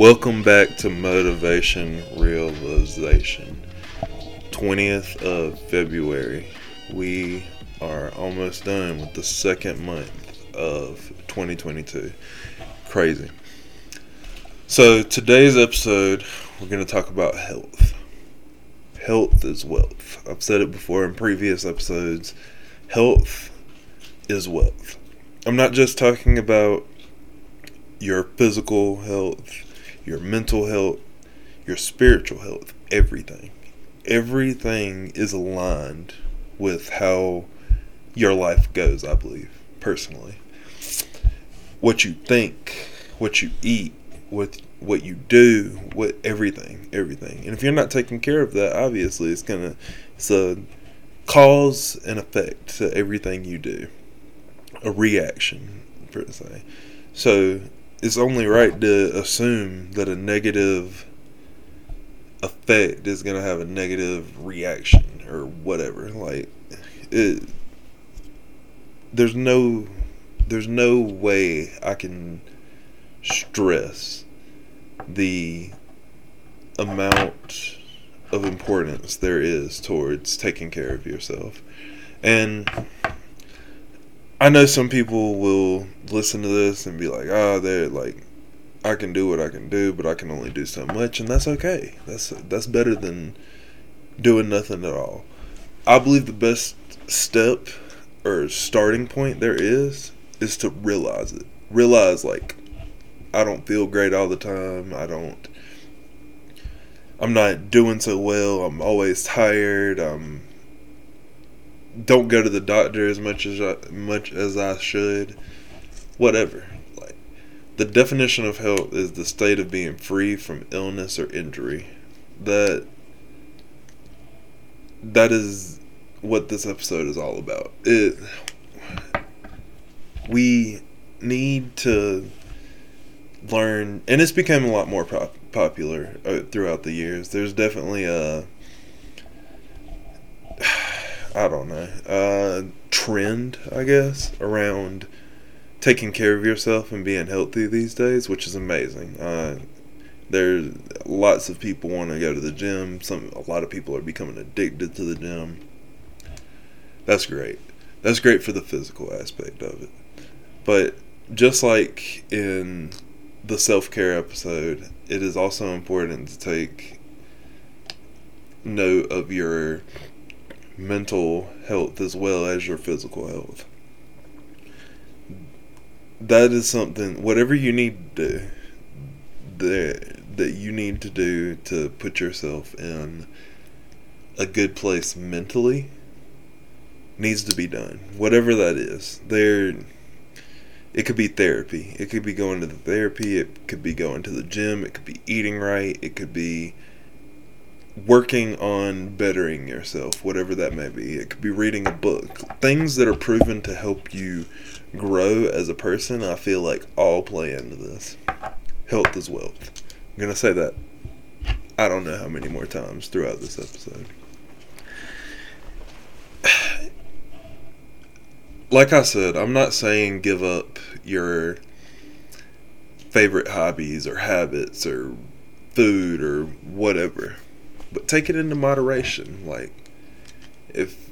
Welcome back to Motivation Realization. 20th of February. We are almost done with the second month of 2022. Crazy. So, today's episode, we're going to talk about health. Health is wealth. I've said it before in previous episodes. Health is wealth. I'm not just talking about your physical health, your mental health, your spiritual health, everything. Everything is aligned with how your life goes, I believe, personally. What you think, what you eat, what what you do, what everything, everything. And if you're not taking care of that, obviously it's gonna it's a cause and effect to everything you do. A reaction, per se. So it's only right to assume that a negative effect is going to have a negative reaction or whatever like it there's no there's no way I can stress the amount of importance there is towards taking care of yourself. And I know some people will listen to this and be like, "Ah, oh, they're like, I can do what I can do, but I can only do so much," and that's okay. That's that's better than doing nothing at all. I believe the best step or starting point there is is to realize it. Realize like I don't feel great all the time. I don't I'm not doing so well. I'm always tired. I'm don't go to the doctor as much as I, much as I should. Whatever. Like the definition of health is the state of being free from illness or injury. That that is what this episode is all about. It we need to learn and it's become a lot more pop- popular uh, throughout the years. There's definitely a I don't know, uh, trend, I guess, around taking care of yourself and being healthy these days, which is amazing. Uh, there's lots of people want to go to the gym. Some a lot of people are becoming addicted to the gym. That's great. That's great for the physical aspect of it. But just like in the self care episode, it is also important to take note of your mental health as well as your physical health. That is something, whatever you need to do, that, that you need to do to put yourself in a good place mentally needs to be done. Whatever that is. There it could be therapy. It could be going to the therapy, it could be going to the gym, it could be eating right, it could be working on bettering yourself, whatever that may be. It could be reading a book. Things that are proven to help you grow as a person, I feel like all play into this. Health is wealth. I'm going to say that I don't know how many more times throughout this episode. Like I said, I'm not saying give up your favorite hobbies or habits or food or whatever but take it into moderation. Like, if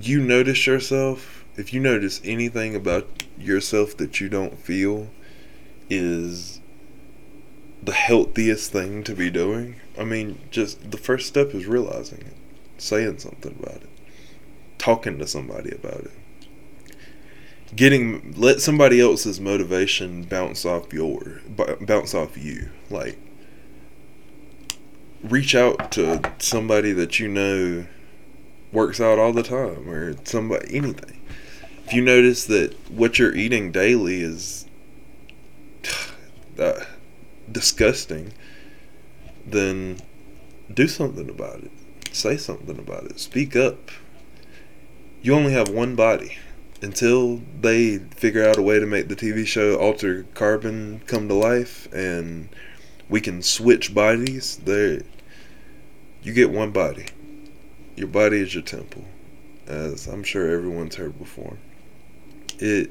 you notice yourself, if you notice anything about yourself that you don't feel is the healthiest thing to be doing, I mean, just the first step is realizing it, saying something about it, talking to somebody about it. Getting let somebody else's motivation bounce off your bounce off you. Like reach out to somebody that you know works out all the time or somebody anything. If you notice that what you're eating daily is uh, disgusting, then do something about it. Say something about it. Speak up. You only have one body. Until they figure out a way to make the TV show Altered Carbon come to life and we can switch bodies, there you get one body. Your body is your temple, as I'm sure everyone's heard before. It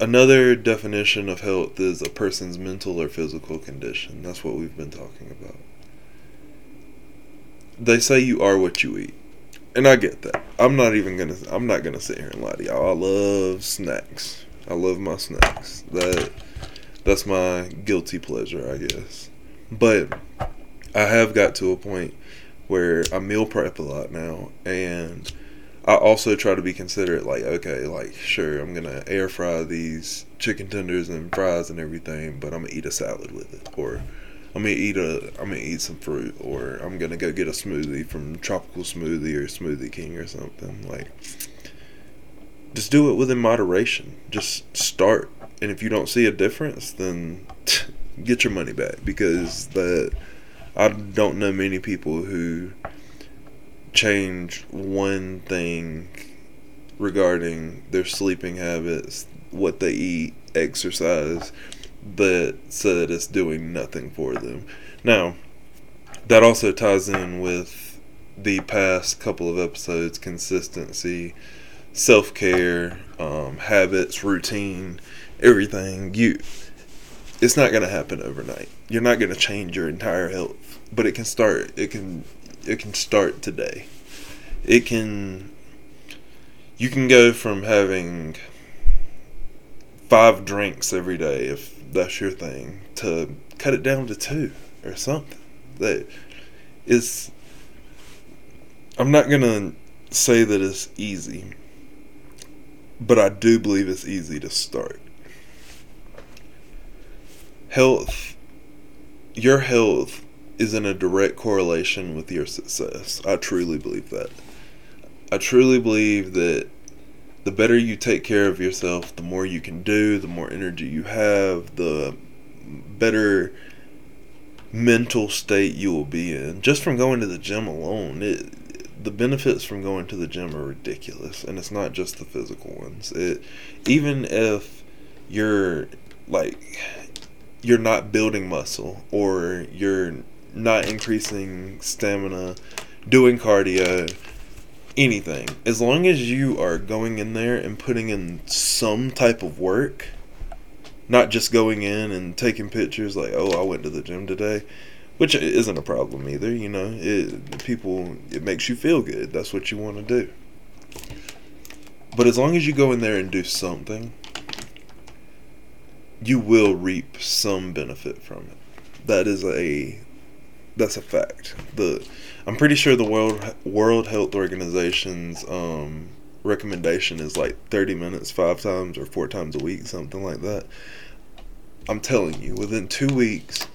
another definition of health is a person's mental or physical condition. That's what we've been talking about. They say you are what you eat. And I get that. I'm not even gonna I'm not gonna sit here and lie to y'all. I love snacks. I love my snacks. That that's my guilty pleasure, I guess. But I have got to a point where I meal prep a lot now and I also try to be considerate, like, okay, like, sure, I'm gonna air fry these chicken tenders and fries and everything, but I'm gonna eat a salad with it, or I'm gonna eat a, I'm gonna eat some fruit, or I'm gonna go get a smoothie from Tropical Smoothie or Smoothie King or something. Like, just do it within moderation. Just start, and if you don't see a difference, then get your money back because that I don't know many people who change one thing regarding their sleeping habits, what they eat, exercise, that said it's doing nothing for them. Now, that also ties in with the past couple of episodes consistency, self care, um, habits, routine, everything. You, it's not going to happen overnight. You're not going to change your entire health, but it can start. It can it can start today. It can you can go from having five drinks every day if that's your thing to cut it down to two or something. That is I'm not going to say that it's easy, but I do believe it's easy to start. Health your health is in a direct correlation with your success. I truly believe that. I truly believe that the better you take care of yourself, the more you can do, the more energy you have, the better mental state you will be in. Just from going to the gym alone, it, the benefits from going to the gym are ridiculous, and it's not just the physical ones. It even if you're like you're not building muscle or you're not increasing stamina, doing cardio, anything. As long as you are going in there and putting in some type of work, not just going in and taking pictures like, "Oh, I went to the gym today." Which isn't a problem either, you know. It people it makes you feel good. That's what you want to do. But as long as you go in there and do something, you will reap some benefit from it. That is a that's a fact. The I'm pretty sure the World World Health Organization's um, recommendation is like 30 minutes five times or four times a week, something like that. I'm telling you, within two weeks,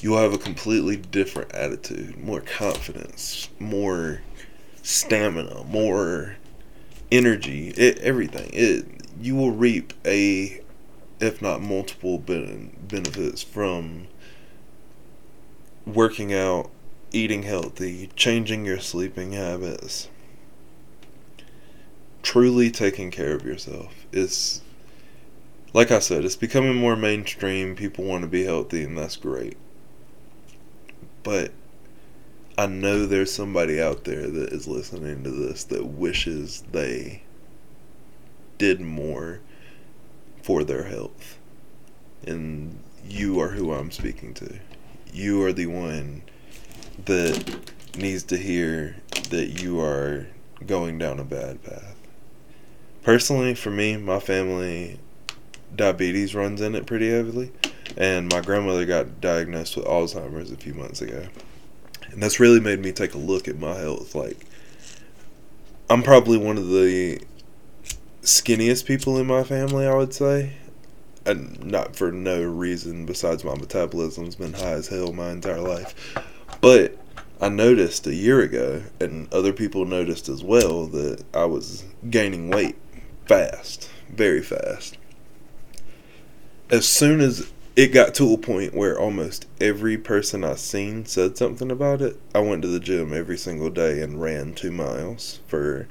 you'll have a completely different attitude, more confidence, more stamina, more energy, it, everything. It you will reap a, if not multiple ben- benefits from working out, eating healthy, changing your sleeping habits, truly taking care of yourself is like I said, it's becoming more mainstream. People want to be healthy, and that's great. But I know there's somebody out there that is listening to this that wishes they did more for their health. And you are who I'm speaking to you are the one that needs to hear that you are going down a bad path. Personally, for me, my family, diabetes runs in it pretty heavily, and my grandmother got diagnosed with Alzheimer's a few months ago. And that's really made me take a look at my health. Like, I'm probably one of the skinniest people in my family, I would say and not for no reason besides my metabolism's been high as hell my entire life. But I noticed a year ago, and other people noticed as well, that I was gaining weight fast, very fast. As soon as it got to a point where almost every person I seen said something about it, I went to the gym every single day and ran two miles for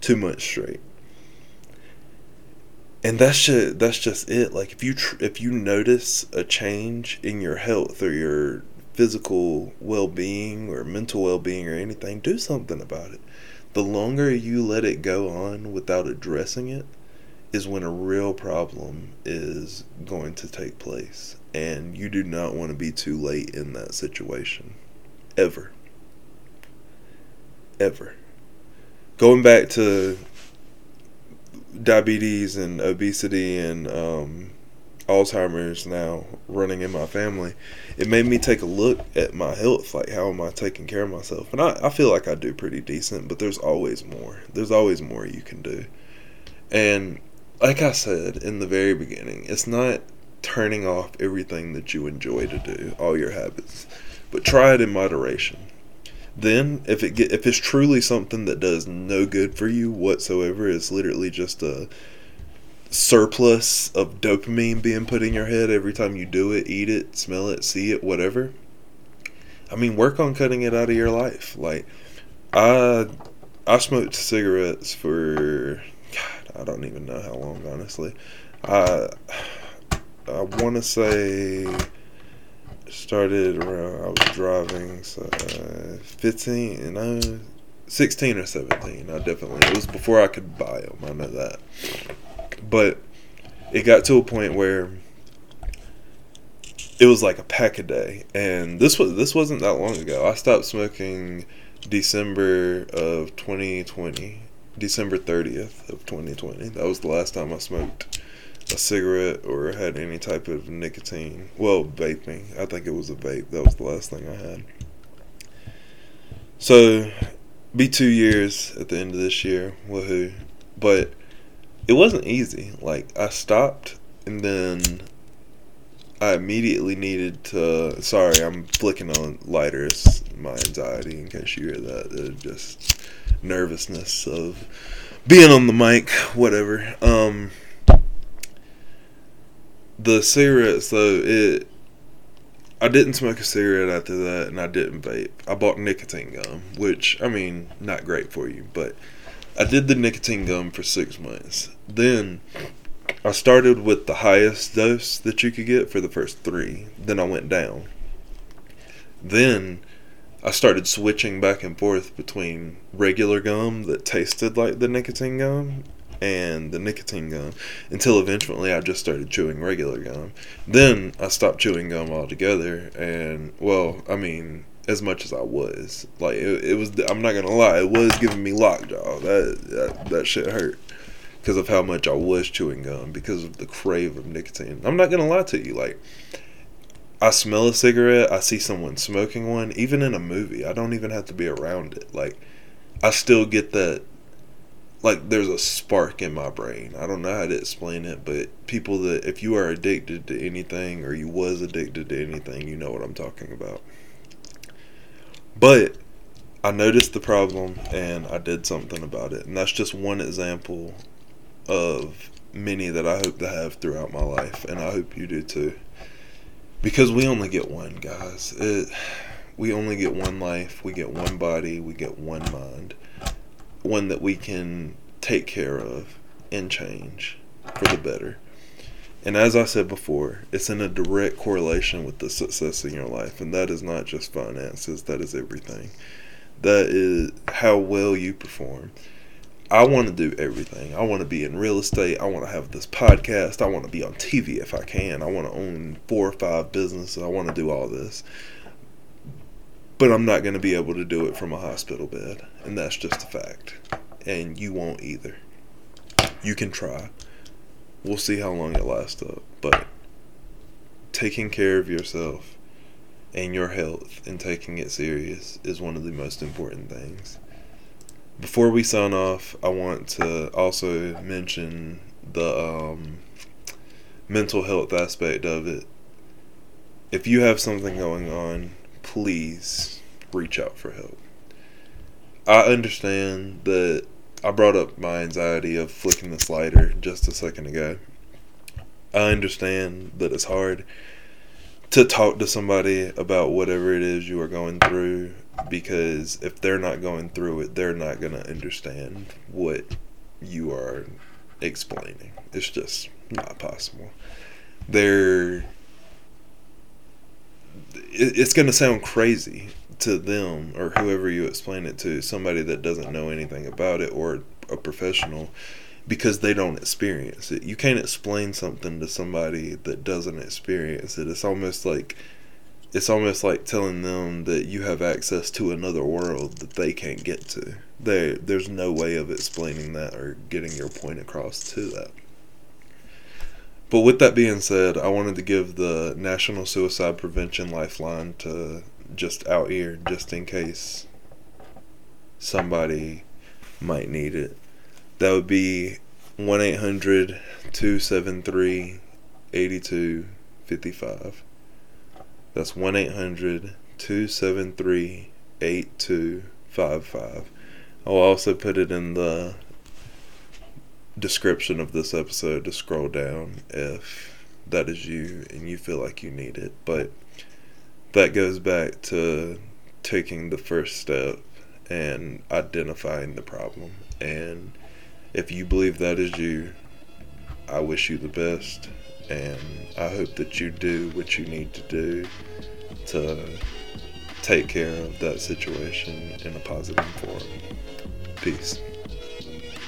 two months straight and that's just that's just it like if you tr- if you notice a change in your health or your physical well-being or mental well-being or anything do something about it the longer you let it go on without addressing it is when a real problem is going to take place. And you do not want to be too late in that situation. Ever. Ever. Going back to diabetes and obesity and um, Alzheimer's now running in my family, it made me take a look at my health. Like, how am I taking care of myself? And I, I feel like I do pretty decent, but there's always more. There's always more you can do. And like I said in the very beginning, it's not turning off everything that you enjoy to do, all your habits, but try it in moderation. Then, if it get, if it's truly something that does no good for you whatsoever, it's literally just a surplus of dopamine being put in your head every time you do it, eat it, smell it, see it, whatever. I mean, work on cutting it out of your life. Like, I I smoked cigarettes for God, I don't even know how long, honestly. I I want to say started around I was driving so uh, 15 no 16 or 17 I definitely it was before I could buy them I know that but it got to a point where it was like a pack a day, and this was this wasn't that long ago. I stopped smoking December of 2020, December 30th of 2020. That was the last time I smoked a cigarette or had any type of nicotine. Well, vaping. I think it was a vape. That was the last thing I had. So, be two years at the end of this year. Woohoo! But it wasn't easy. Like I stopped and then I immediately needed to. Sorry, I'm flicking on lighters. My anxiety, in case you hear that, just nervousness of being on the mic, whatever. Um, the cigarettes though, it. I didn't smoke a cigarette after that, and I didn't vape. I bought nicotine gum, which I mean, not great for you, but I did the nicotine gum for six months. Then I started with the highest dose that you could get for the first three. Then I went down. Then I started switching back and forth between regular gum that tasted like the nicotine gum and the nicotine gum until eventually I just started chewing regular gum. Then I stopped chewing gum altogether and well, I mean, as much as I was. Like it, it was. I'm not gonna lie. It was giving me lockjaw. That that, that shit hurt because of how much I was chewing gum because of the crave of nicotine. I'm not gonna lie to you. Like I smell a cigarette. I see someone smoking one. Even in a movie, I don't even have to be around it. Like I still get that. Like there's a spark in my brain. I don't know how to explain it, but people that if you are addicted to anything or you was addicted to anything, you know what I'm talking about. But I noticed the problem and I did something about it. And that's just one example of many that I hope to have throughout my life. And I hope you do too. Because we only get one, guys. It, we only get one life. We get one body. We get one mind. One that we can take care of and change for the better. And as I said before, it's in a direct correlation with the success in your life. And that is not just finances, that is everything. That is how well you perform. I want to do everything. I want to be in real estate. I want to have this podcast. I want to be on TV if I can. I want to own four or five businesses. I want to do all this. But I'm not going to be able to do it from a hospital bed. And that's just a fact. And you won't either. You can try we'll see how long it lasts up. But taking care of yourself and your health and taking it serious is one of the most important things. Before we sign off, I want to also mention the um, mental health aspect of it. If you have something going on, please reach out for help. I understand that I brought up my anxiety of flicking the slider just a second ago. I understand that it's hard to talk to somebody about whatever it is you are going through because if they're not going through it, they're not going to understand what you are explaining. It's just not possible. They're it's going to sound crazy to them or whoever you explain it to, somebody that doesn't know anything about it or a professional, because they don't experience it. You can't explain something to somebody that doesn't experience it. It's almost like it's almost like telling them that you have access to another world that they can't get to. There there's no way of explaining that or getting your point across to that. But with that being said, I wanted to give the National Suicide Prevention Lifeline to just out here just in case somebody might need it. That would be 1 800 273 8255. That's 1 800 273 8255. I'll also put it in the description of this episode to scroll down if that is you and you feel like you need it. But that goes back to taking the first step and identifying the problem. And if you believe that is you, I wish you the best. And I hope that you do what you need to do to take care of that situation in a positive form. Peace.